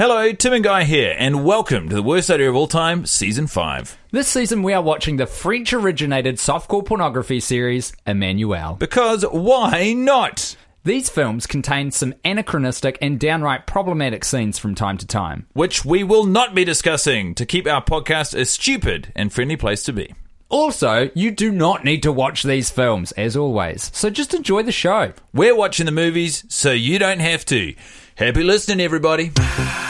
Hello, Tim and Guy here, and welcome to the worst idea of all time, season five. This season, we are watching the French originated softcore pornography series, Emmanuelle. Because why not? These films contain some anachronistic and downright problematic scenes from time to time. Which we will not be discussing to keep our podcast a stupid and friendly place to be. Also, you do not need to watch these films, as always, so just enjoy the show. We're watching the movies, so you don't have to. Happy listening, everybody.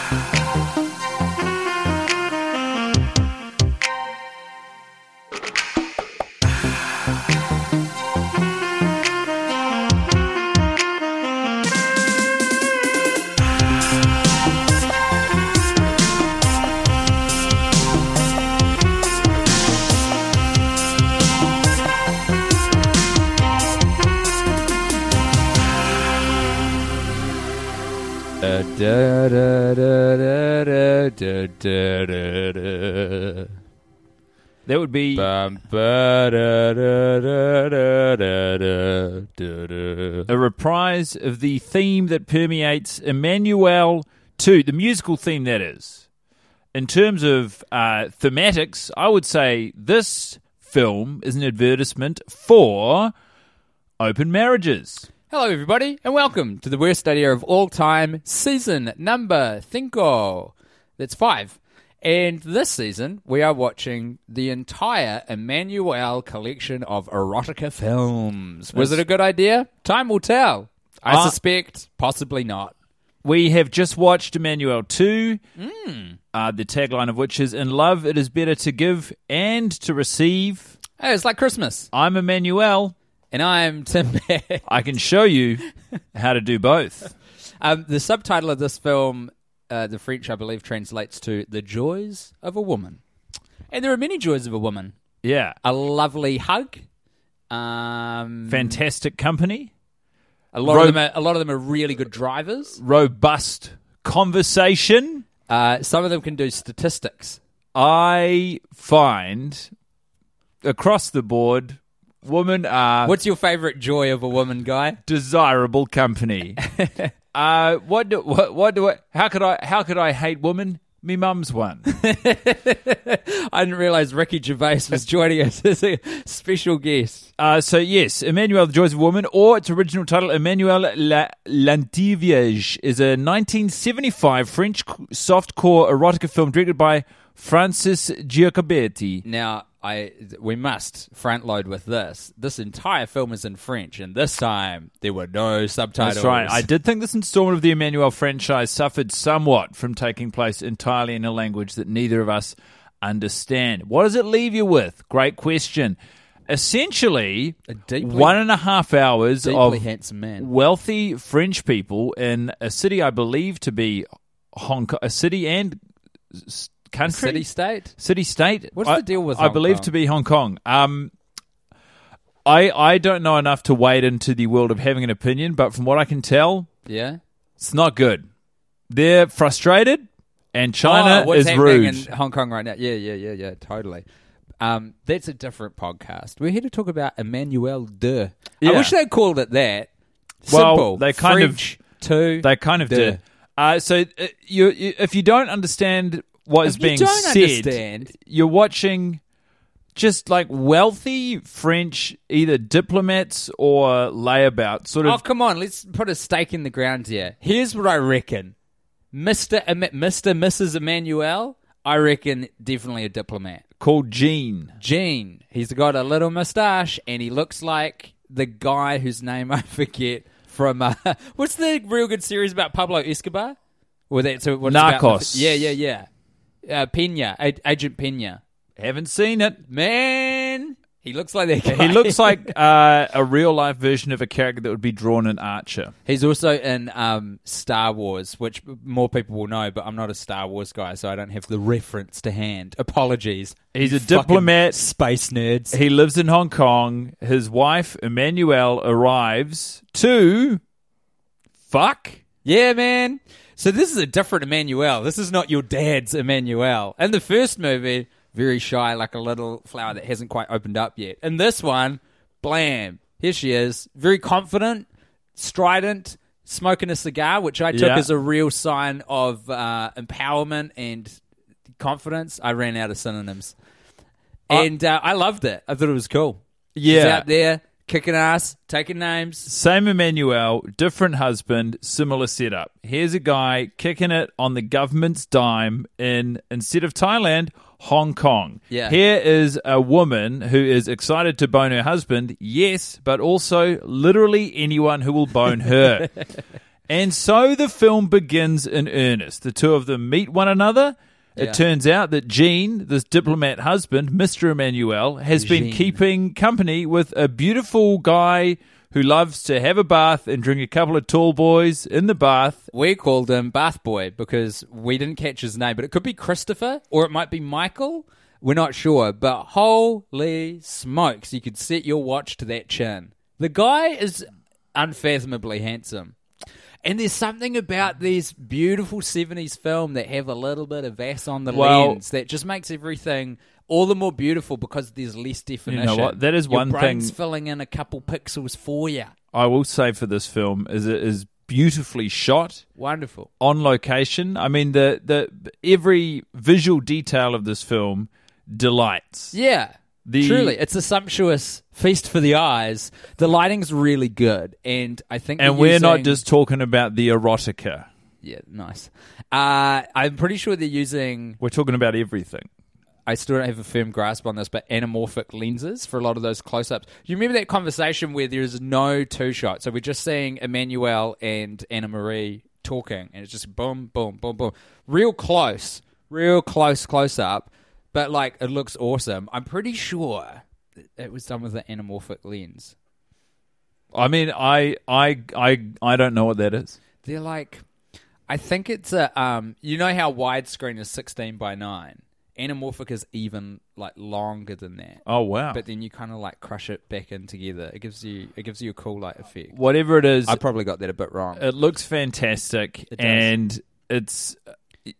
a reprise of the theme that permeates Emmanuelle 2, the musical theme that is. In terms of uh, thematics, I would say this film is an advertisement for open marriages. Hello, everybody, and welcome to the worst idea of all time, season number cinco. That's five. And this season, we are watching the entire Emmanuelle collection of erotica films. Was it a good idea? Time will tell. I Uh, suspect, possibly not. We have just watched Emmanuelle 2, uh, the tagline of which is In love, it is better to give and to receive. Hey, it's like Christmas. I'm Emmanuelle. And I'm Tim. I can show you how to do both. Um, the subtitle of this film, uh, the French, I believe, translates to The Joys of a Woman. And there are many joys of a woman. Yeah. A lovely hug. Um, Fantastic company, A lot Ro- of them are a lot of them are really good drivers. robust conversation. Uh, some of them can do statistics. I find across the board, women are What's your favorite joy of a woman, guy? desirable company. uh, what do, what what do I, how could I how could I hate women? Me mum's one. I didn't realize Ricky Gervais was joining us as a special guest. Uh, so yes, Emmanuelle, the Joys of Woman, or its original title, Emmanuelle La- is a 1975 French softcore erotica film directed by Francis Giacobetti. Now, I we must front load with this. This entire film is in French, and this time there were no subtitles. That's right. I did think this installment of the Emmanuelle franchise suffered somewhat from taking place entirely in a language that neither of us understand. What does it leave you with? Great question. Essentially, deeply- one and a half hours of handsome man. wealthy French people in a city I believe to be Hong Kong, a city and country, City state. city state. What's I- the deal with I Hong believe Kong? to be Hong Kong. Um, I I don't know enough to wade into the world of having an opinion, but from what I can tell, Yeah. it's not good. They're frustrated, and China oh, what's is rude. in Hong Kong right now? Yeah, yeah, yeah, yeah. Totally. Um, that's a different podcast. We're here to talk about Emmanuelle deux. I wish they called it that. Well, Simple. they kind of- French to They kind of deux. did. Uh, so uh, you, you, if you don't understand what is being said, understand- you're watching just like wealthy French either diplomats or layabouts, sort of. Oh, come on. Let's put a stake in the ground here. Here's what I reckon Mr. Em- Mr. Mrs. Emmanuelle, I reckon definitely a diplomat. called Jean. Gene, he's got a little mustache and he looks like the guy whose name I forget from. Uh, what's the real good series about Pablo Escobar? Or that's what it's about? Narcos. Yeah, yeah, yeah. Uh, Pena, A- Agent Pena. Haven't seen it. Man, he looks like that guy. He looks like uh, a real life version of a character that would be drawn in Archer. He's also in um, Star Wars, which more people will know, but I'm not a Star Wars guy, so I don't have the reference to hand. Apologies. He's a fucking diplomat. Space nerds. He lives in Hong Kong. His wife, Emmanuelle, arrives to fuck. Yeah, man. So this is a different Emmanuelle. This is not your dad's Emmanuelle. In the first movie, very shy, like a little flower that hasn't quite opened up yet. In this one, blam. Here she is, very confident, strident, smoking a cigar, which I took Yeah. as a real sign of uh, empowerment and confidence. I ran out of synonyms. And uh, I loved it. I thought it was cool. She's Yeah. out there kicking ass, taking names. Same Emmanuelle, different husband, similar setup. Here's a guy kicking it on the government's dime in, instead of Thailand, Hong Kong. Yeah. Here is a woman who is excited to bone her husband, yes, but also literally anyone who will bone her. and so the film begins in earnest. The two of them meet one another. It turns out that Jean, this diplomat husband, Mr. Emmanuelle, has been keeping company with a beautiful guy who loves to have a bath and drink a couple of tall boys in the bath. We called him Bath Boy because we didn't catch his name, but it could be Christopher or it might be Michael. We're not sure, but holy smokes, you could set your watch to that chin. The guy is unfathomably handsome. And there's something about these beautiful 70s film that have a little bit of ass on the Well- lens that just makes everything all the more beautiful because there's less definition. what? That is Your one brain's thing- filling in a couple pixels for you. I will say for this film is it is beautifully shot Wonderful. on location. I mean the the every visual detail of this film delights. Yeah. The- Truly, it's a sumptuous feast for the eyes. The lighting's really good, and I think. And we're not just talking about the erotica. yeah, nice. Uh, I'm pretty sure they're using. We're talking about everything. I still don't have a firm grasp on this, but anamorphic lenses for a lot of those close-ups. You remember that conversation where there's no two shots, so we're just seeing Emmanuelle and Anna Marie talking, and it's just boom, boom, boom, boom, real close, real close, close up, but like it looks awesome. I'm pretty sure it was done with the anamorphic lens. I mean, I I I I don't know what that is. They're like, I think it's a, um, you know how widescreen is 16 by 9? Anamorphic is even like longer than that. Oh wow! But then you kind of like crush it back in together. It gives you, it gives you a cool light effect. Whatever it is, I probably got that a bit wrong. it looks fantastic, It does. and it's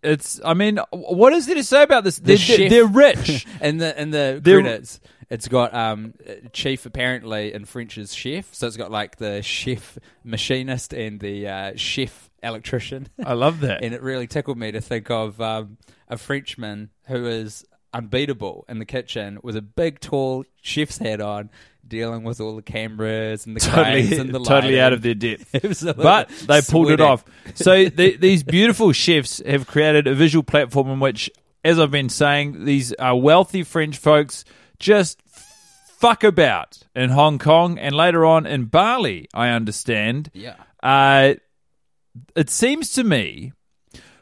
it's. I mean, what is there to say about this? They're, chef- they're rich. and the and the They're- credits, it's got um, chief apparently in French is chef, so it's got like the chef machinist and the uh, chef electrician. I love that. and it really tickled me to think of um, a Frenchman who is unbeatable in the kitchen with a big, tall chef's hat on, dealing with all the cameras and the totally, and the totally lighting. out of their depth. But they pulled it off. So the, these beautiful chefs have created a visual platform in which, as I've been saying, these uh, wealthy French folks just fuck about in Hong Kong and later on in Bali. I understand. Yeah. Uh, it seems to me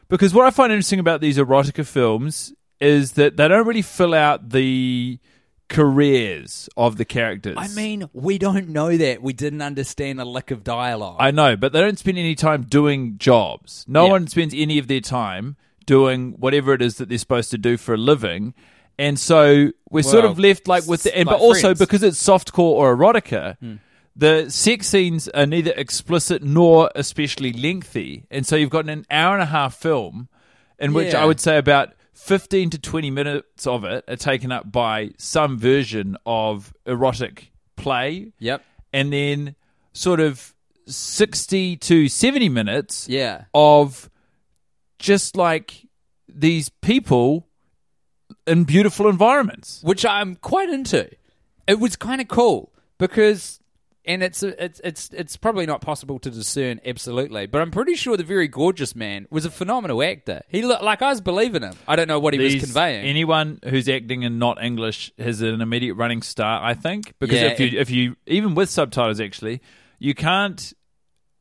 because what I find interesting about these erotica films is that they don't really fill out the careers of the characters. I mean, we don't know that. We didn't understand a lick of dialogue. I know, but they don't spend any time doing jobs. No Yeah. one spends any of their time doing whatever it is that they're supposed to do for a living. And so we're sort Well, of left like with the, and like but also Friends. because it's softcore or erotica, hmm. the sex scenes are neither explicit nor especially lengthy. And so you've got an hour and a half film in which Yeah. I would say about 15 to 20 minutes of it are taken up by some version of erotic play Yep. and then sort of 60 to 70 minutes Yeah. of just like these people in beautiful environments. which I'm quite into. It was kind of cool because, and it's it's it's it's probably not possible to discern absolutely, but I'm pretty sure the very gorgeous man was a phenomenal actor. He looked like I was believing him. I don't know what he was conveying. Anyone who's acting in not English has an immediate running start, I think, because Yeah, if you if you even with subtitles, actually, you can't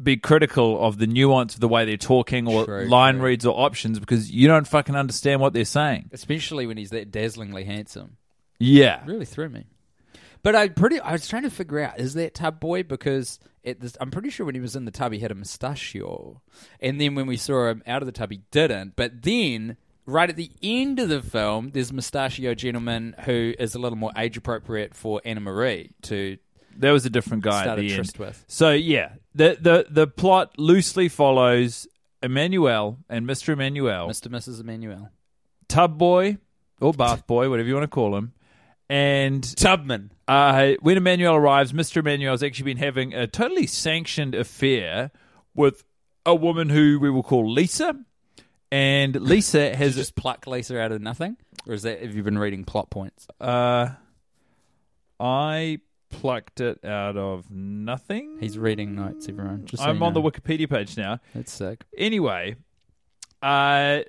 be critical of the nuance of the way they're talking or True, line true. reads or options because you don't fucking understand what they're saying. Especially when he's that dazzlingly handsome. Yeah, really threw me. But I pretty I was trying to figure out is that Tub Boy because it, this, I'm pretty sure when he was in the tub he had a mustachio, and then when we saw him out of the tub he didn't. But then right at the end of the film, there's a mustachio gentleman who is a little more age appropriate for Anna Marie to that was a different guy start at a the end. tryst with. So yeah, the the the plot loosely follows Emmanuelle and Mr. Emmanuelle, Mr. Mrs. Emmanuelle Tub Boy or Bath Boy, whatever you want to call him, and Tubman. uh, when Emmanuelle arrives, Mr. Emmanuelle has actually been having a totally sanctioned affair with a woman who we will call Lisa. And Lisa Has has just pluck Lisa out of nothing, or is that have you been reading plot points? uh I plucked it out of nothing. He's reading notes, everyone. Just so I'm you on the. Wikipedia page now. That's sick. Anyway, uh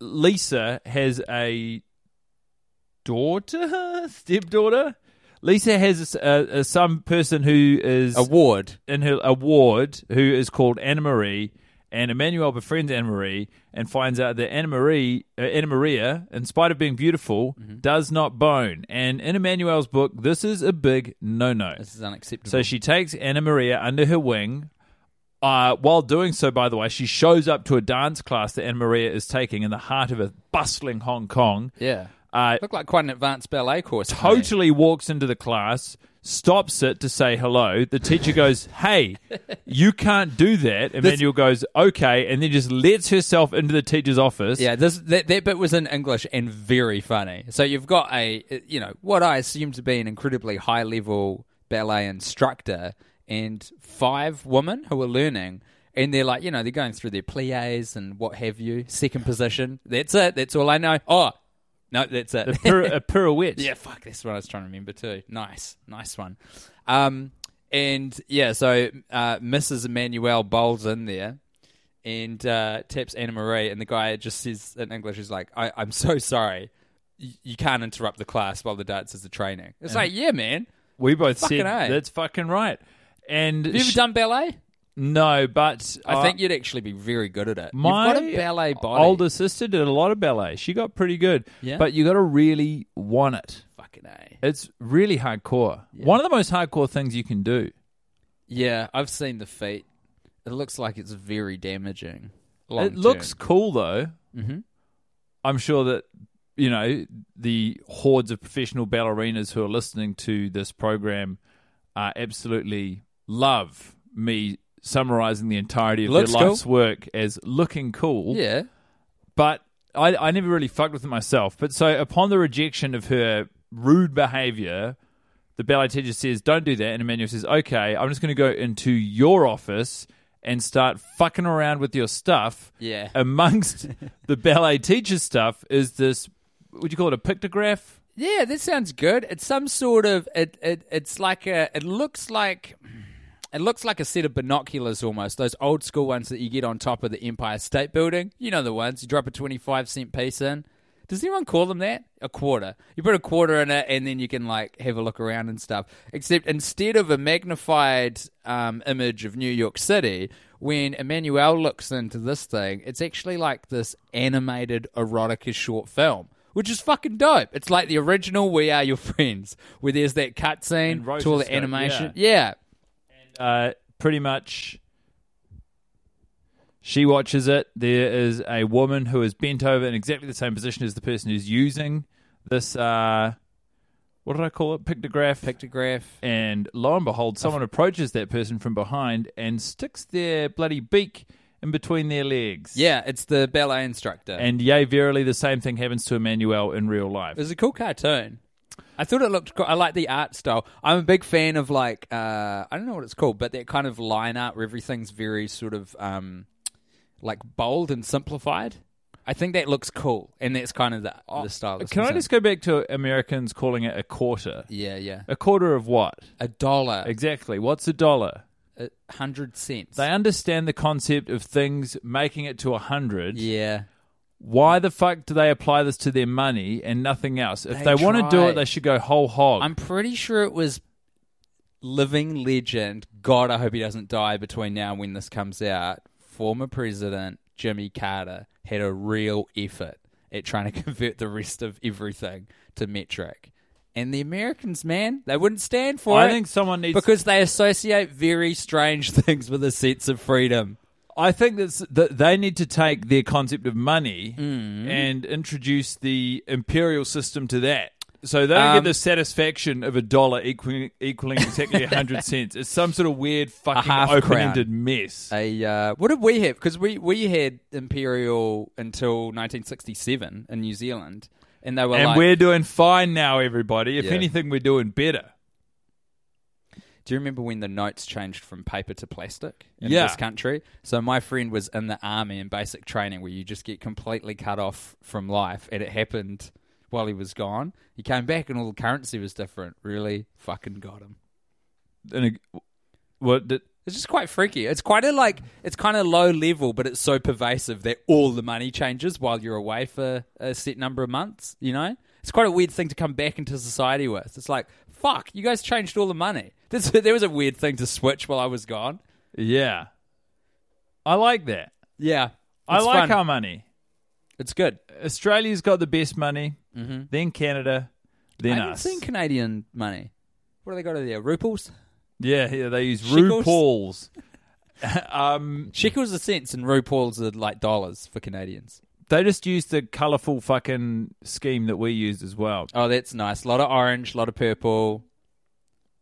Lisa has a daughter, stepdaughter. Lisa has a, a, some person who is a ward in her a ward who is called Anna Marie, and Emmanuelle befriends Anna Marie and finds out that Anna Marie, uh, Anna Maria, in spite of being beautiful, Mm-hmm. does not bone. And in Emmanuelle's book, this is a big no-no. This is unacceptable. So she takes Anna Maria under her wing. Uh, while doing so, by the way, she shows up to a dance class that Anna Maria is taking in the heart of a bustling Hong Kong. yeah, Uh, looked like quite an advanced ballet course. totally walks into the class, stops it to say hello. The teacher goes, Hey, you can't do that. Emmanuelle goes, Okay, and then just lets herself into the teacher's office. Yeah, this that, that bit was in English and very funny. So you've got a you know what I assume to be an incredibly high level ballet instructor and five women who are learning. And they're like, you know, they're going through their plies and what have you. Second position. That's it. That's all I know. Oh, no, that's it. A, pir- a pirouette. Yeah, fuck, that's what I was trying to remember too. Nice, nice one. Um, and yeah, so uh, Mrs. Emmanuelle bowls in there and uh, taps Anna Marie, and the guy just says in English, he's like, I- "I'm so sorry, y- you can't interrupt the class while the dancers are training." It's like, yeah, man. We both Fucking said A. that's fucking right. And Have you ever done ballet? No, but I uh, think you'd actually be very good at it. my You've got a ballet body. older sister did a lot of ballet. She got pretty good. Yeah? But you got to really want it. fucking a. It's really hardcore. One of the most hardcore things you can do. Yeah, I've seen the feet. It looks like it's very damaging. long it looks cool though. Mm-hmm. I'm sure that you know the hordes of professional ballerinas who are listening to this program uh, absolutely love me summarizing the entirety of Looks their cool. life's work as looking cool. Yeah. but I, I never really fucked with it myself. But so upon the rejection of her rude behavior, the ballet teacher says, "Don't do that." And Emmanuelle says, "Okay, I'm just going to go into your office and start fucking around with your stuff." Yeah. Amongst the ballet teacher's stuff is this. Would you call it a pictograph? Yeah, this sounds good. It's some sort of it, it it's like a it looks like it looks like a set of binoculars almost. Those old school ones that you get on top of the Empire State Building. You know the ones you drop a 25 cent piece in. Does anyone call them that? A quarter. You put a quarter in it and then you can like have a look around and stuff. Except instead of a magnified um, image of New York City, when Emmanuelle looks into this thing, it's actually like this animated erotica short film which is fucking dope. It's like the original We Are Your Friends, where there's that cutscene to all the animation. Yeah. Uh, pretty much she watches it. There is a woman who is bent over in exactly the same position as the person who's using this. Uh, what did I call it? Pictograph. Pictograph. and lo and behold, someone approaches that person from behind and sticks their bloody beak in between their legs. Yeah, it's the ballet instructor. And yay, verily, the same thing happens to Emmanuelle in real life. it was a cool cartoon. I thought it looked cool. I like the art style. I'm a big fan of like uh, I don't know what it's called, but that kind of line art where everything's very sort of um, like bold and simplified. I think that looks cool, and that's kind of the, the style. Oh, Can I in. just go back to Americans calling it a quarter? Yeah, yeah. A quarter of what? A dollar, Exactly. What's a dollar? a hundred cents. They understand the concept of things making it to a hundred. yeah. Why the fuck do they apply this to their money and nothing else? If They they, want to do it, they should go whole hog. I'm pretty sure it was living legend. God, I hope he doesn't die between now and when this comes out. Former President Jimmy Carter had a real effort at trying to convert the rest of everything to metric. And the Americans, man, they wouldn't stand for I it. I think someone needs because they associate very strange things with a sense of freedom. I think that's, that they need to take their concept of money Mm. and introduce the imperial system to that. So they don't Um, get the satisfaction of a dollar equaling, equaling exactly 100 cents. It's some sort of weird fucking half open ended mess. A uh, what did we have? Because we we had imperial until 1967 in New Zealand, and they were and like, we're doing fine now, everybody. If Yeah. anything, we're doing better. Do you remember when the notes changed from paper to plastic in Yeah. this country? So my friend was in the army in basic training where you just get completely cut off from life, and it happened while he was gone. He came back and all the currency was different. Really fucking got him. And a, what did, It's just quite freaky. It's quite a like it's kind of low level, but it's so pervasive that all the money changes while you're away for a set number of months. You know, it's quite a weird thing to come back into society with. It's like, fuck, you guys changed all the money. This, there was a weird thing to switch while I was gone. yeah. I like that. Yeah, I it's like fun. our money. It's good. Australia's got the best money, then Canada, then I haven't us. seen Canadian money. What do they got over there? Ruples, Yeah, yeah, they use Shekels? RuPaul's. um, shekels are cents, and ruples are like dollars for Canadians. They just use the colourful fucking scheme that we used as well. Oh, that's nice. A lot of orange, a lot of purple.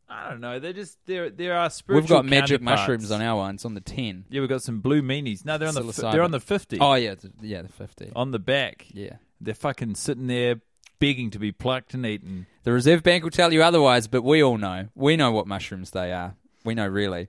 I don't know. They're just there there are spiritual. We've got magic mushrooms on our one. It's on the ten. Yeah, we've got some blue meanies. No, they're on the fi- they're on the fifty. Oh yeah, yeah, the fifty. on the back. Yeah. They're fucking sitting there begging to be plucked and eaten. The Reserve Bank will tell you otherwise, but we all know. We know what mushrooms they are. We know really.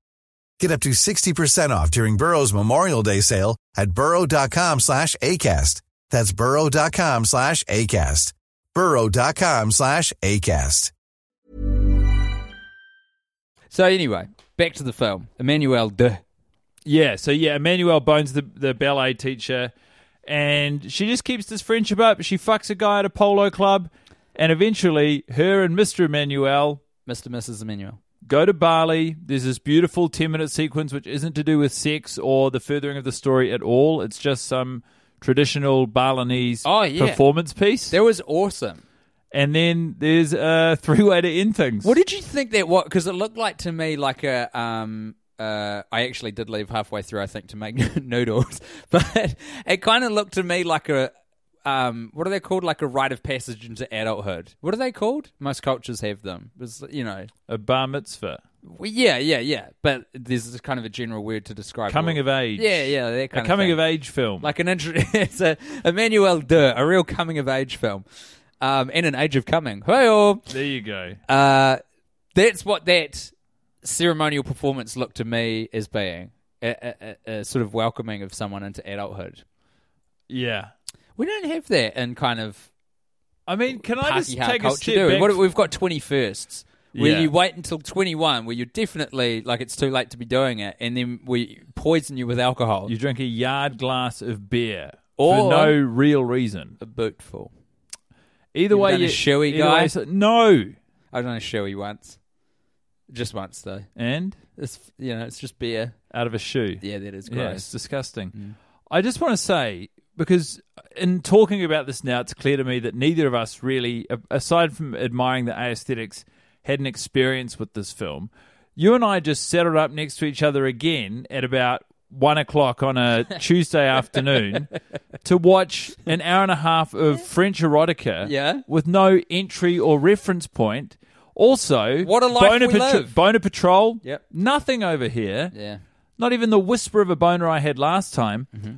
Get up to 60% off during Burrow's Memorial Day sale at burrow.com slash ACAST. That's burrow.com slash ACAST. burrow.com slash ACAST. So anyway, back to the film. Emmanuelle deux. Yeah, so yeah, Emmanuelle Bones, the the ballet teacher, and she just keeps this friendship up. She fucks a guy at a polo club, and eventually, her and Mister Emmanuelle Mr. Mrs. Emmanuelle. Go to Bali. There's this beautiful 10 minute sequence which isn't to do with sex or the furthering of the story at all. It's just some traditional Balinese Oh, yeah. performance piece. That was awesome. and then there's a three way to end things. What did you think that was? Because it looked like to me like a. Um, uh, I actually did leave halfway through, I think, to make noodles, but it kind of looked to me like a um, what are they called? Like a rite of passage into adulthood. What are they called? Most cultures have them. It's, you know, A bar mitzvah. well, yeah, yeah, yeah. But there's kind of a general word to describe Coming all- of age. Yeah, yeah, that kind A coming of, of age film. like an intro. it's a Emmanuelle Duh, a real coming of age film, um, and an age of coming. Hey, there you go. uh, that's what that ceremonial performance looked to me as being a, a, a, a sort of welcoming of someone into adulthood. Yeah. We don't have that in kind of I mean, can I just take a step back? What, we've got twenty firsts. Where Yeah. you wait until 21, where you're definitely like it's too late to be doing it, and then we poison you with alcohol. You drink a yard glass of beer Or- for no real reason. a bootful. Either You've way, done a you, showy guy? way, so- no. I've done a showy once, just once though. And It's you know it's just beer. out of a shoe. Yeah, that is Yeah, gross. it's disgusting. Mm. I just want to say because in talking about this now, it's clear to me that neither of us really, aside from admiring the aesthetics, had an experience with this film. You and I just settled up next to each other again at about one o'clock on a Tuesday afternoon to watch an hour and a half of French erotica Yeah. with no entry or reference point. Also, What a life Boner, we Patro- live. Boner Patrol, Yep. nothing over here. Yeah. Not even the whisper of a boner I had last time. Mm-hmm.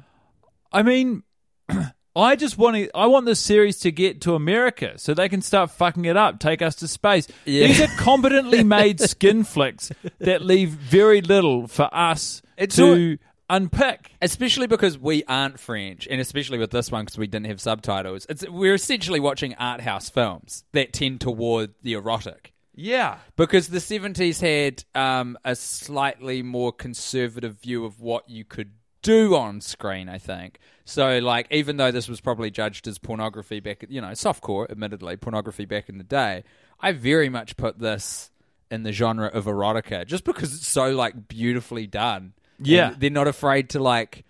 I mean, I just want to. I want this series to get to America so they can start fucking it up, take us to space. Yeah. These are competently made skin flicks that leave very little for us It's to unpick. especially because we aren't French, and especially with this one because we didn't have subtitles. It's we're essentially watching art house films that tend toward the erotic. Yeah, Because the seventies had um, a slightly more conservative view of what you could do on screen. I think so. Like, even though this was probably judged as pornography back, you know, softcore, admittedly, pornography back in the day, I very much put this in the genre of erotica, just because it's so like beautifully done. Yeah. And they're not afraid to like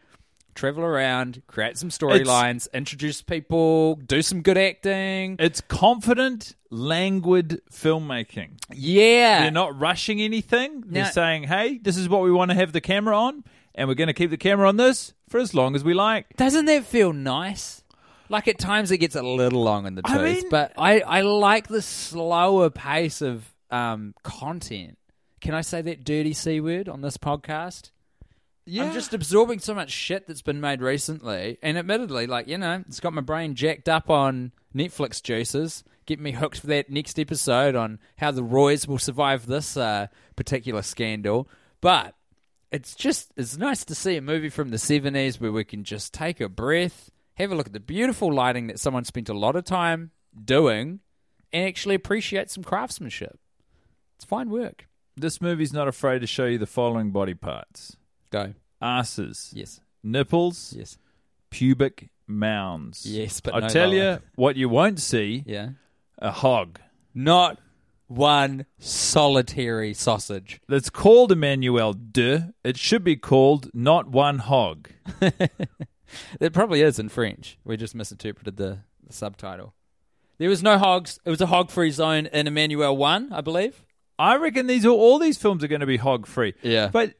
travel around, create some storylines, introduce people, do some good acting. it's confident, languid filmmaking. Yeah, They're not rushing anything. They're saying, "Hey, this is what we want to have the camera on, and we're going to keep the camera on this for as long as we like." Doesn't that feel nice? Like at times it gets a little long in the tooth, I mean- but I, I like the slower pace of um, content. Can I say that dirty c word on this podcast? Yeah. I'm just absorbing so much shit that's been made recently, and admittedly, like you know, it's got my brain jacked up on Netflix juices, getting me hooked for that next episode on how the Roys will survive this uh, particular scandal. But it's just it's nice to see a movie from the 70s where we can just take a breath, have a look at the beautiful lighting that someone spent a lot of time doing, and actually appreciate some craftsmanship. It's fine work. This movie's not afraid to show you the following body parts: Go. asses, Yes. nipples, Yes. pubic mounds. Yes, but I no tell lower. you what you won't see: Yeah. a hog. Not one solitary sausage. That's called Emmanuelle deux. It should be called not one hog. It probably is in French. We just misinterpreted the, the subtitle. There was no hogs. It was a hog-free zone in Emmanuelle One, I believe. I reckon these are all these films are going to be hog free. Yeah. But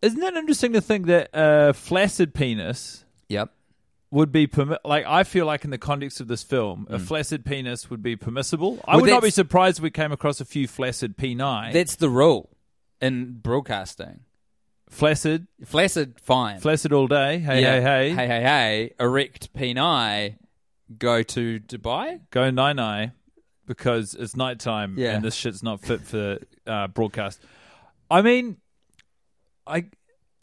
isn't it interesting to think that a flaccid penis Yep. Would be permi- like I feel like in the context of this film, a flaccid penis would be permissible. I Mm. Well, would not be that's- surprised if we came across a few flaccid peni. That's the rule in broadcasting. flaccid, Flaccid, fine. flaccid all day. Hey, Yeah. hey, hey, Hey, hey, hey. Erect peni, go to Dubai? go nine nine because it's nighttime Yeah. and this shit's not fit for uh, broadcast. I mean, I,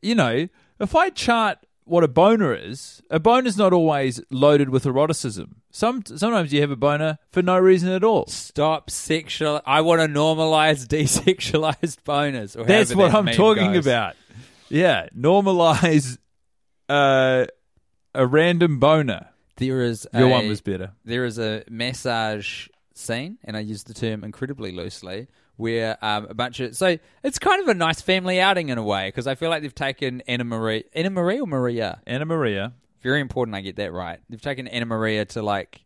you know, if I chart what a boner is, a boner's not always loaded with eroticism. Some sometimes you have a boner for no reason at all. Stop sexual. I want to normalize desexualized boners. Or That's what that I'm talking goes. about. Yeah, normalize uh, a random boner. There is Your a, one was better. There is a massage scene, and I use the term incredibly loosely, where um, a bunch of so it's kind of a nice family outing in a way because I feel like they've taken Anna Marie, Anna Marie or Maria, Anna Maria. very important. I get that right. They've taken Anna Maria to like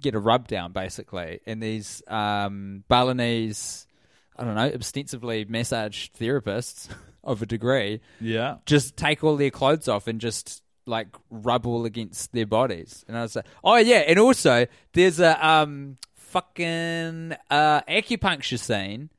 get a rub down basically, and these um, Balinese, I don't know, ostensively massage therapists of a degree Yeah. just take all their clothes off and just like rub all against their bodies. And I was like, oh yeah, and also there's a um fucking uh, acupuncture scene,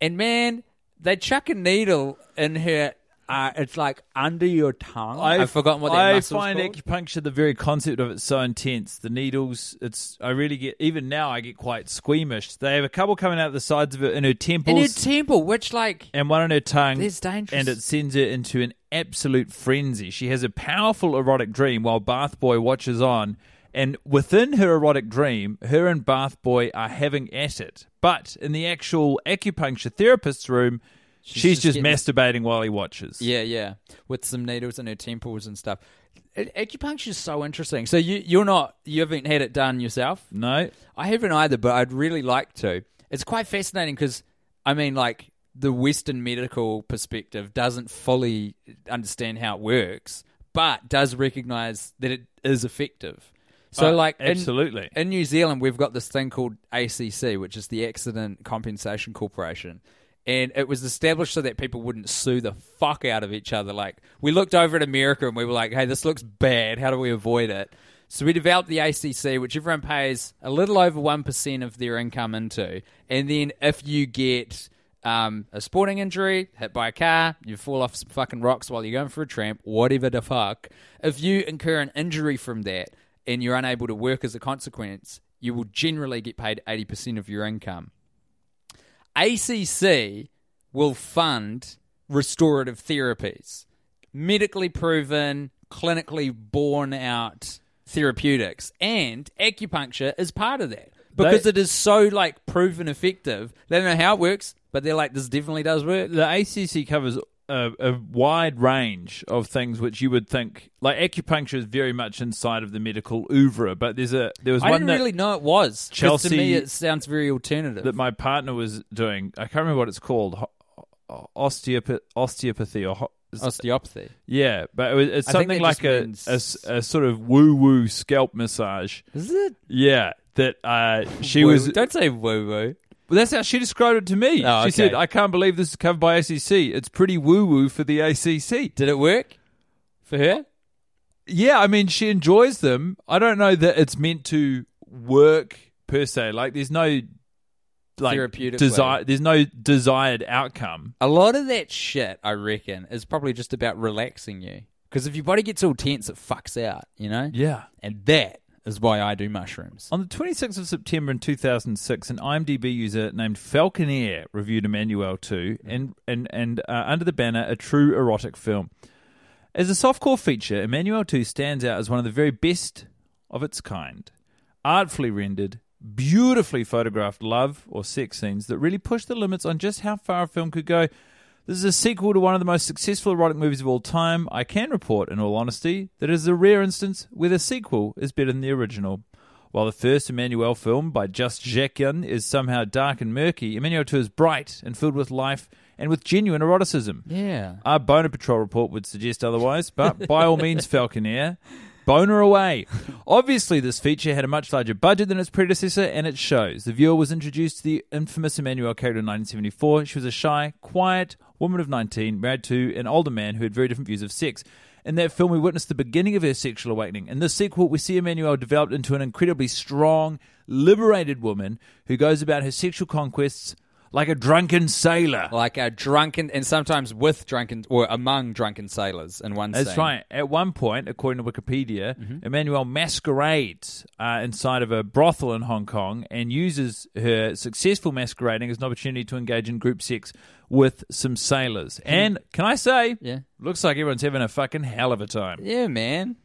and man, they chuck a needle in her. Uh, it's like under your tongue. I've, forgotten what that I find called. acupuncture the very concept of it so intense. The needles, it's I really get even now I get quite squeamish. They have a couple coming out the sides of it in her temples, in her temple, which like and one on her tongue. There's dangerous- and it sends her into an absolute frenzy. She has a powerful erotic dream while Bath Boy watches on. And within her erotic dream, her and Bath Boy are having at it. But in the actual acupuncture therapist's room, she's, just just, getting- masturbating while he watches. Yeah, yeah, with some needles in her temples and stuff. Acupuncture is so interesting. So you you're not you haven't had it done yourself? No. I haven't either, but I'd really like to. It's quite fascinating because I mean, like the Western medical perspective doesn't fully understand how it works, but does recognize that it is effective. So, Uh, like, in- absolutely. in New Zealand, we've got this thing called ACC, which is the Accident Compensation Corporation. And it was established so that people wouldn't sue the fuck out of each other. Like, we looked over at America and we were like, hey, this looks bad. How do we avoid it? So we developed the ACC, which everyone pays a little over 1% of their income into. And then if you get um, a sporting injury, hit by a car, you fall off some fucking rocks while you're going for a tramp, whatever the fuck, if you incur an injury from that and you're unable to work as a consequence, you will generally get paid 80% of your income. ACC will fund restorative therapies, medically proven, clinically borne out therapeutics, and acupuncture is part of that because They- it is so like proven effective. They don't know how it works, but they're like, this definitely does work. The ACC covers a, a wide range of things which you would think, like acupuncture, is very much inside of the medical oeuvre. But there's a there was I one didn't that, really know it was. 'cause Chelsea- to me, it sounds very alternative. that my partner was doing. I can't remember what it's called. Ho- Osteopath, osteopathy or ho- Osteopathy. yeah, but it was, it's I think something that like just a, means- a s- a sort of woo woo scalp massage. Is it? Yeah, that uh, she Woo- was. Don't say woo woo. Well, that's how she described it to me. Oh, She okay. said, "I can't believe this is covered by ACC. It's pretty woo woo for the ACC." Did it work for her? Yeah, I mean, she enjoys them. I don't know that it's meant to work per se. Like, there's no like Therapeutically. desire. There's no desired outcome. A lot of that shit, I reckon, is probably just about relaxing you. Because if your body gets all tense, it fucks out, you know? Yeah. And that is why I do mushrooms. On the 26th of September in 2006, an IMDb user named Falconeer reviewed Emmanuelle 2 and, and, and uh, under the banner, a true erotic film. As a softcore feature, Emmanuelle 2 stands out as one of the very best of its kind. Artfully rendered, beautifully photographed love or sex scenes that really push the limits on just how far a film could go. This is a sequel to one of the most successful erotic movies of all time. I can report, in all honesty, that it is a rare instance where the sequel is better than the original. While the first Emmanuelle film by Just Jaeckin is somehow dark and murky, Emmanuelle 2 is bright and filled with life and with genuine eroticism. Yeah. Our Boner Patrol report would suggest otherwise, but by all means, Falconeer, boner away. Obviously, this feature had a much larger budget than its predecessor, and it shows. The viewer was introduced to the infamous Emmanuelle character in 1974. She was a shy, quiet woman of 19, married to an older man who had very different views of sex. In that film, we witnessed the beginning of her sexual awakening. In this sequel, we see Emmanuelle developed into an incredibly strong, liberated woman who goes about her sexual conquests like a drunken sailor. Like a drunken, and sometimes with drunken, or among drunken sailors in one That's right. At one point, according to Wikipedia, Mm-hmm. Emmanuelle masquerades uh, inside of a brothel in Hong Kong and uses her successful masquerading as an opportunity to engage in group sex with some sailors. And can I say, Yeah. looks like everyone's having a fucking hell of a time. Yeah, man.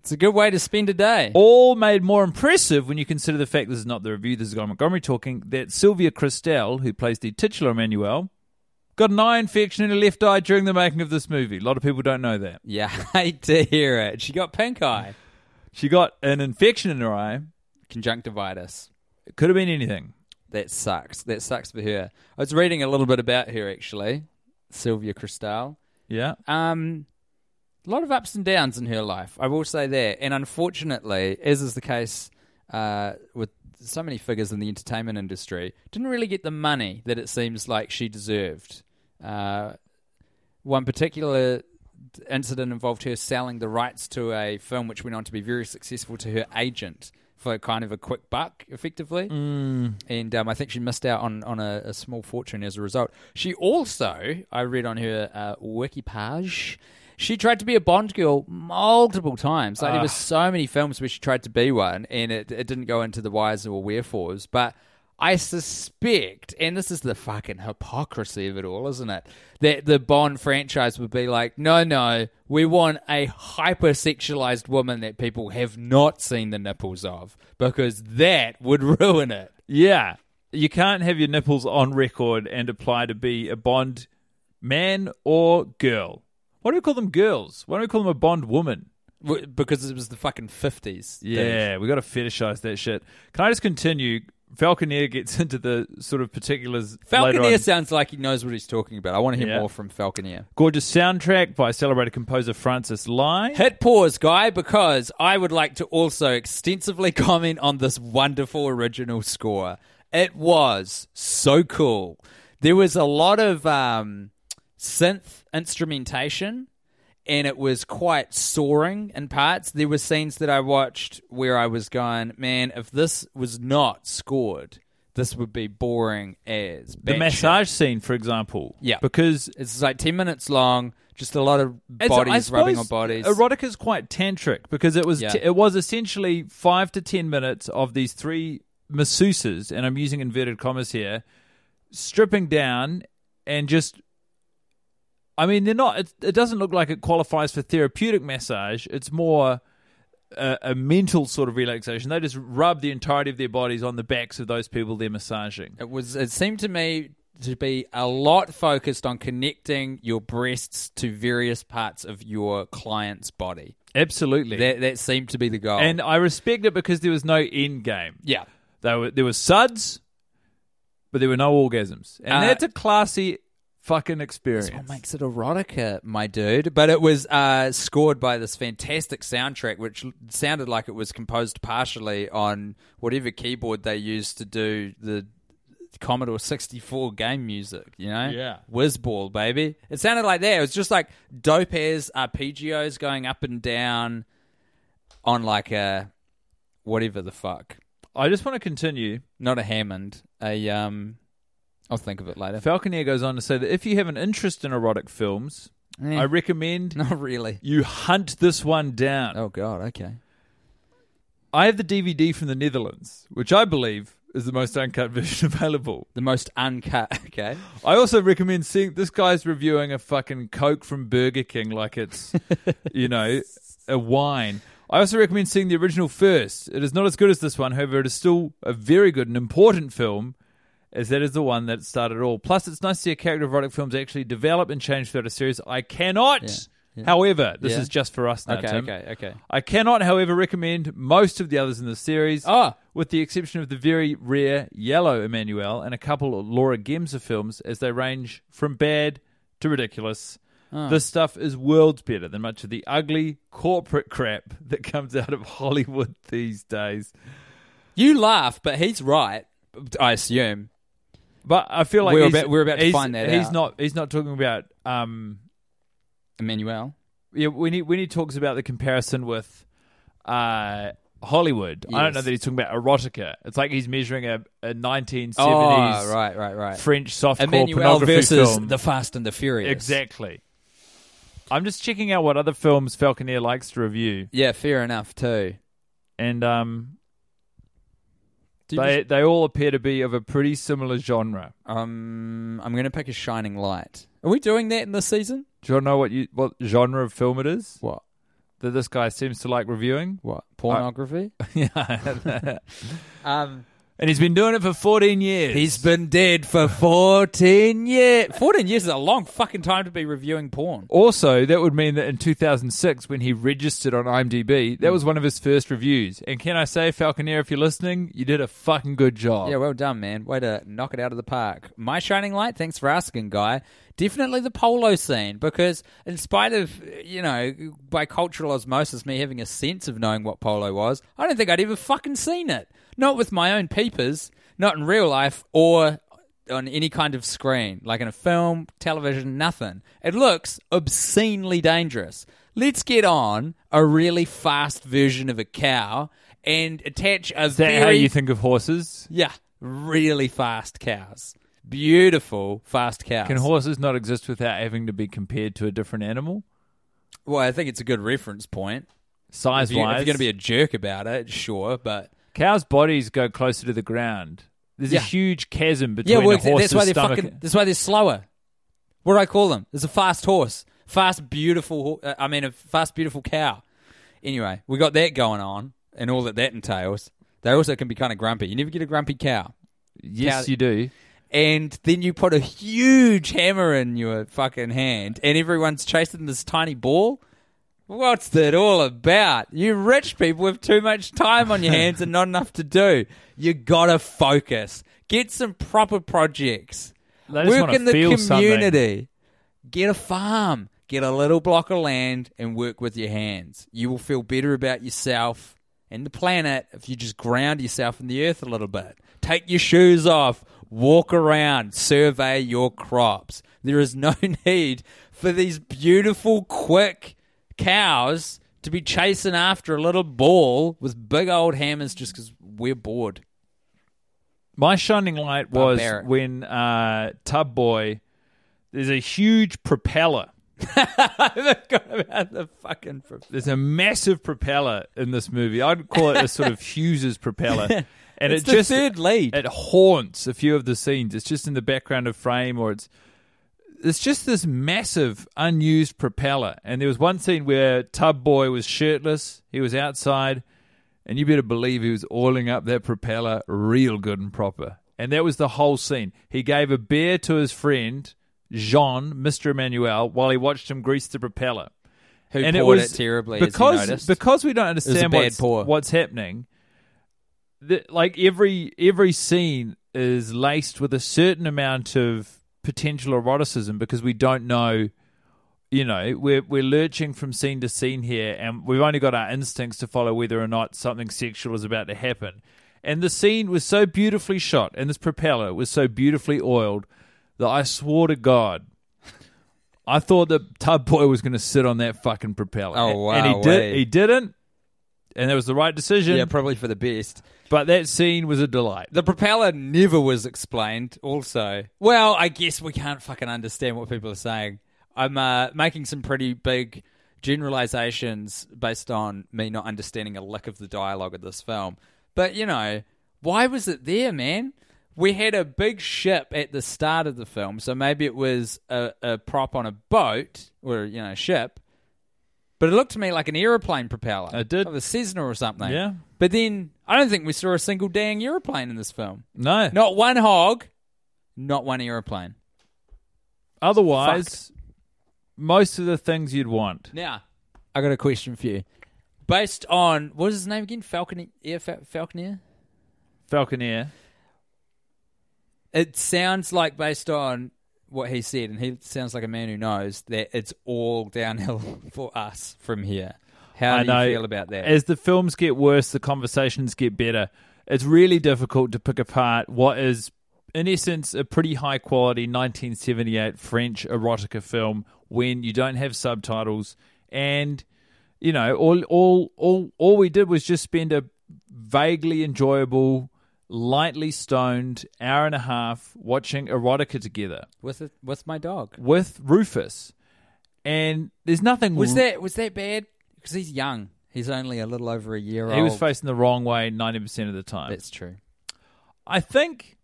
It's a good way to spend a day. All made more impressive when you consider the fact this is not the review, this is Guy Montgomery talking, that Sylvia Kristel, who plays the titular Emmanuelle, got an eye infection in her left eye during the making of this movie. A lot of people don't know that. Yeah, I hate to hear it. She got pink eye. She got an infection in her eye. Conjunctivitis. It could have been anything. That sucks. That sucks for her. I was reading a little bit about her actually, Sylvia Kristel. Yeah. Um, a lot of ups and downs in her life. I will say that, and unfortunately, as is the case uh, with so many figures in the entertainment industry, didn't really get the money that it seems like she deserved. Uh, one particular incident involved her selling the rights to a film which went on to be very successful to her agent for kind of a quick buck, effectively. Mm. And um, I think she missed out on, on a, a small fortune as a result. She also, I read on her uh, wiki page, she tried to be a Bond girl multiple times. Like there were so many films where she tried to be one, and it, it didn't go into the whys or wherefores. But I suspect, and this is the fucking hypocrisy of it all, isn't it? That the Bond franchise would be like, no, no, we want a hypersexualized woman that people have not seen the nipples of, because that would ruin it. Yeah. You can't have your nipples on record and apply to be a Bond man or girl. Why do we call them girls? Why don't we call them a Bond woman? W- Because it was the fucking 50s. Yeah, we got to fetishize that shit. Can I just continue? Falconeer gets into the sort of particulars. later on. sounds like he knows what he's talking about. I want to hear Yeah. more from Falconeer. Gorgeous soundtrack by celebrated composer Francis Lai. Hit pause, guy, because I would like to also extensively comment on this wonderful original score. It was so cool. There was a lot of um, synth instrumentation, and it was quite soaring in parts. There were scenes that I watched where I was going, man, if this was not scored, this would be boring as The batshit." massage scene, for example. Yeah. Because It's like 10 minutes long, just a lot of bodies rubbing on bodies. Erotica is quite tantric because it was Yeah. it was essentially five to ten minutes of these three masseuses, and I'm using inverted commas here, stripping down and just. I mean, they're not. It, it doesn't look like it qualifies for therapeutic massage. It's more a, a mental sort of relaxation. They just rub the entirety of their bodies on the backs of those people they're massaging. It was. It seemed to me to be a lot focused on connecting your breasts to various parts of your client's body. Absolutely. That that seemed to be the goal. And I respect it because there was no end game. yeah, There were there were suds, but there were no orgasms, and Uh, that's a classy fucking experience. that's what makes it erotica, my dude. But it was uh, scored by this fantastic soundtrack, which sounded like it was composed partially on whatever keyboard they used to do the Commodore 64 game music, you know? Yeah. Wizball, baby. It sounded like that. It was just like dope as arpeggios going up and down on like a whatever the fuck. I just want to continue. Not a Hammond. A um I'll think of it later. Falconer goes on to say that if you have an interest in erotic films, Eh. I recommend Not really. you hunt this one down. Oh god, okay. I have the DVD from the Netherlands, which I believe is the most uncut version available. The most uncut okay. I also recommend seeing this guy's reviewing a fucking Coke from Burger King like it's, you know, a wine. I also recommend seeing the original first. It is not as good as this one, however, it is still a very good and important film, as that is the one that started it all. Plus, it's nice to see a character of erotic films actually develop and change throughout a series. I cannot, Yeah, yeah. however, this Yeah. is just for us now, Okay, Tim. okay, okay. I cannot, however, recommend most of the others in the series. Oh. With the exception of the very rare Yellow Emmanuel and a couple of Laura Gemser films, as they range from bad to ridiculous. Ah. This stuff is worlds better than much of the ugly corporate crap that comes out of Hollywood these days. You laugh, but he's right. I assume. But I feel like We're he's- about- we're about to he's- find that he's out. not. He's not talking about. Um, Emmanuelle. yeah, when he when he talks about the comparison with uh, Hollywood, I don't Yes. know that he's talking about erotica. It's like he's measuring a, a 1970s Oh, right, right, right. French softcore Emmanuelle pornography versus film. The Fast and the Furious. Exactly. I'm just checking out what other films Falconer likes to review, Yeah, fair enough too. and um, they just- they all appear to be of a pretty similar genre. um, I'm going to pick a Shining Light. Are we doing that in this season? Do you want to know what you what genre of film it is What? that this guy seems to like reviewing? What? Pornography? yeah, um, and he's been doing it for 14 years. he's been dead for 14 years. 14 years is a long fucking time to be reviewing porn. Also, that would mean that in 2006, when he registered on IMDb, that hmm. was one of his first reviews. And can I say, Falconer, if you're listening, you did a fucking good job. Yeah, well done, man. Way to knock it out of the park. My shining light, thanks for asking, guy. Definitely the polo scene, because in spite of, you know, by cultural osmosis, me having a sense of knowing what polo was, I don't think I'd ever fucking seen it. Not with my own peepers, not in real life or on any kind of screen, like in a film, television, nothing. It looks obscenely dangerous. Let's get on a really fast version of a cow and attach a Is that very how you think of horses? yeah, really fast cows. Beautiful fast cows. Can horses not exist without having to be compared to a different animal? well, I think it's a good reference point. Size wise. If, you're going to be a jerk about it, sure, but cows' bodies go closer to the ground. There's Yeah. a huge chasm between yeah, well, a horse's that's why they're stomach. fucking. That's why they're slower. What do I call them? There's a fast horse, fast beautiful. Uh, I mean, a fast beautiful cow. Anyway, we got that going on, and all that that entails. They also can be kind of grumpy. You never get a grumpy cow. yes, cow- you do. and then you put a huge hammer in your fucking hand, and everyone's chasing this tiny ball. What's that all about? You rich people with too much time on your hands and not enough to do. You gotta focus. Get some proper projects. Work in the feel something. community. Get a farm. Get a little block of land and work with your hands. You will feel better about yourself and the planet if you just ground yourself in the earth a little bit. Take your shoes off. Walk around. Survey your crops. There is no need for these beautiful, quick cows to be chasing after a little ball with big old hammers just because we're bored. My shining light was Barbaric. when uh, Tub Boy. There's a huge propeller. I forgot about the fucking. Pro- There's a massive propeller in this movie. I'd call it a sort of Hughes's propeller, and It's it just third lead. It haunts a few of the scenes. It's just in the background of frame, or it's it's just this massive unused propeller. And there was one scene where Tub Boy was shirtless. He was outside, and you better believe he was oiling up that propeller real good and proper. And that was the whole scene. He gave a beer to his friend Jean, Mister Emmanuelle, while he watched him grease the propeller. Who and poured it was it terribly, because because we don't understand what's, what's happening. The, like every every scene is laced with a certain amount of potential eroticism because we don't know. You know, we're we're lurching from scene to scene here, and we've only got our instincts to follow whether or not something sexual is about to happen. And the scene was so beautifully shot, and this propeller was so beautifully oiled that I swore to God, I thought that Tub Boy was going to sit on that fucking propeller. Oh, And he wow, did. He didn't, and that was the right decision. yeah, probably for the best. But that scene was a delight. The propeller never was explained. Also, well, I guess we can't fucking understand what people are saying. I'm uh, making some pretty big generalizations based on me not understanding a lick of the dialogue of this film. But you know, why was it there, man? We had a big ship at the start of the film, so maybe it was a, a prop on a boat or you know, a ship. But it looked to me like an aeroplane propeller. It did. Of a Cessna or something. Yeah. But then I don't think we saw a single dang aeroplane in this film. No. Not one hog, not one aeroplane. Otherwise, most of the things you'd want. Now, I got a question for you. Based on what is his name again? Falconer, Air Fa- Falconer. Falconeer. It sounds like based on what he said, and he sounds like a man who knows that it's all downhill for us from here. How I do know. you feel about that? As the films get worse, the conversations get better. It's really difficult to pick apart what is, in essence, a pretty high quality 1978 French erotica film when you don't have subtitles and you know all all all all we did was just spend a vaguely enjoyable lightly stoned hour and a half watching erotica together with it, with my dog. with Rufus and there's nothing Was that was that bad? Because he's young. He's only a little over a year old. he was facing the wrong way 90% of the time That's true. I think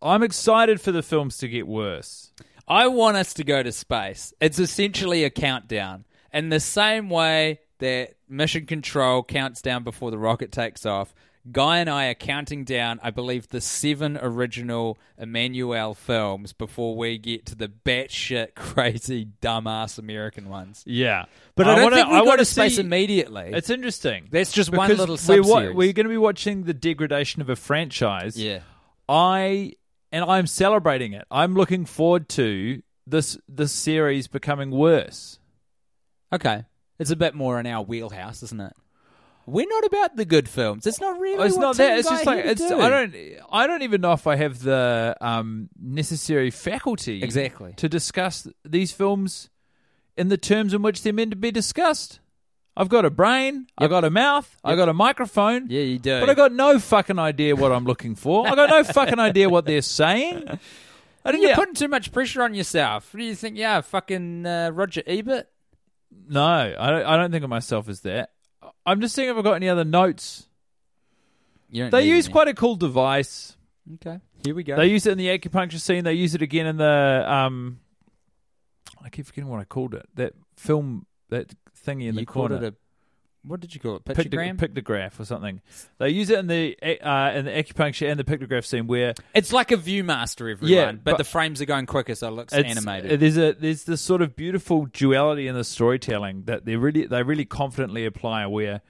I'm excited for the films to get worse. I want us to go to space. It's essentially a countdown. In the same way that Mission Control counts down before the rocket takes off, Guy and I are counting down, I believe, the seven original Emmanuelle films before we get to the batshit crazy, dumbass American ones. Yeah, But I, don't wanna- think we I go wanna space see- immediately. It's interesting. That's just one little we're, wa- sub-series. we're going to be watching the degradation of a franchise. Yeah. I and I'm celebrating it. I'm looking forward to this this series becoming worse. okay. It's a bit more in our wheelhouse, isn't it? We're not about the good films. It's not really. it's not that. It's just like it's. do. I don't. I don't even know if I have the um, necessary faculty Exactly. to discuss these films in the terms in which they're meant to be discussed. I've got a brain. I've got a mouth. I've got a microphone. Yeah, you do. But I got no fucking idea what I'm looking for. I got no fucking idea what they're saying. I didn't. You're Yeah, putting too much pressure on yourself. What do you think? Yeah, fucking uh, Roger Ebert. no, I don't, I don't think of myself as that. I'm just seeing if I've got any other notes. You don't They need use any. quite a cool device. Okay, here we go. They use it in the acupuncture scene. They use it again in the um. I keep forgetting what I called it. That film, that thingy in you the called corner. it a. What did you call it? Pictogram. pictograph or something. They use it in the uh, in the acupuncture and the pictograph scene where it's like a ViewMaster, everyone. Yeah, but, but- the frames are going quicker, so it looks it's, animated. There's a there's this sort of beautiful duality in the storytelling that they really they really confidently apply where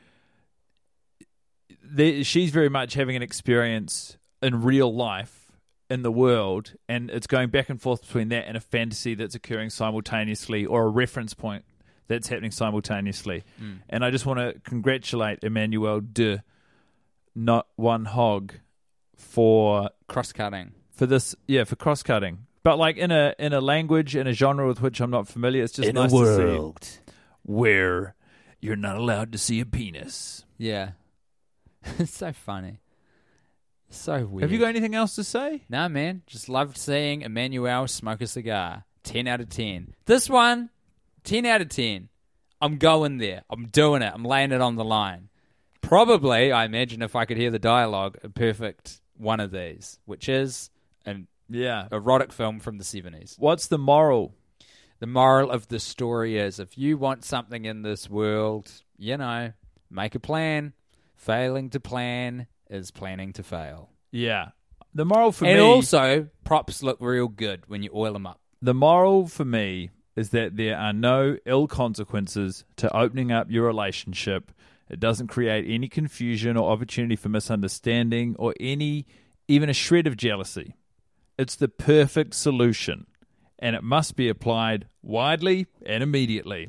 they, she's very much having an experience in real life in the world and it's going back and forth between that and a fantasy that's occurring simultaneously or a reference point that's happening simultaneously Mm. and I just want to congratulate Emmanuelle deux not one hog for Cross cutting. for this yeah for cross cutting but like in a in a language in a genre with which i'm not familiar it's just In a nice world to see where you're not allowed to see a penis Yeah, it's so funny. So weird. have you got anything else to say No, man. Just loved seeing Emmanuelle smoke a cigar. 10 out of 10. This one, 10 out of 10. I'm going there. I'm doing it. I'm laying it on the line. Probably, I imagine, if I could hear the dialogue, a perfect one of these, which is an yeah erotic film from the 70s. what's the moral The moral of the story is if you want something in this world, you know, make a plan. Failing to plan is planning to fail. yeah the moral for and me And also, props look real good when you oil them up. the moral for me is that there are no ill consequences to opening up your relationship it doesn't create any confusion or opportunity for misunderstanding or any even a shred of jealousy It's the perfect solution, and it must be applied widely and immediately.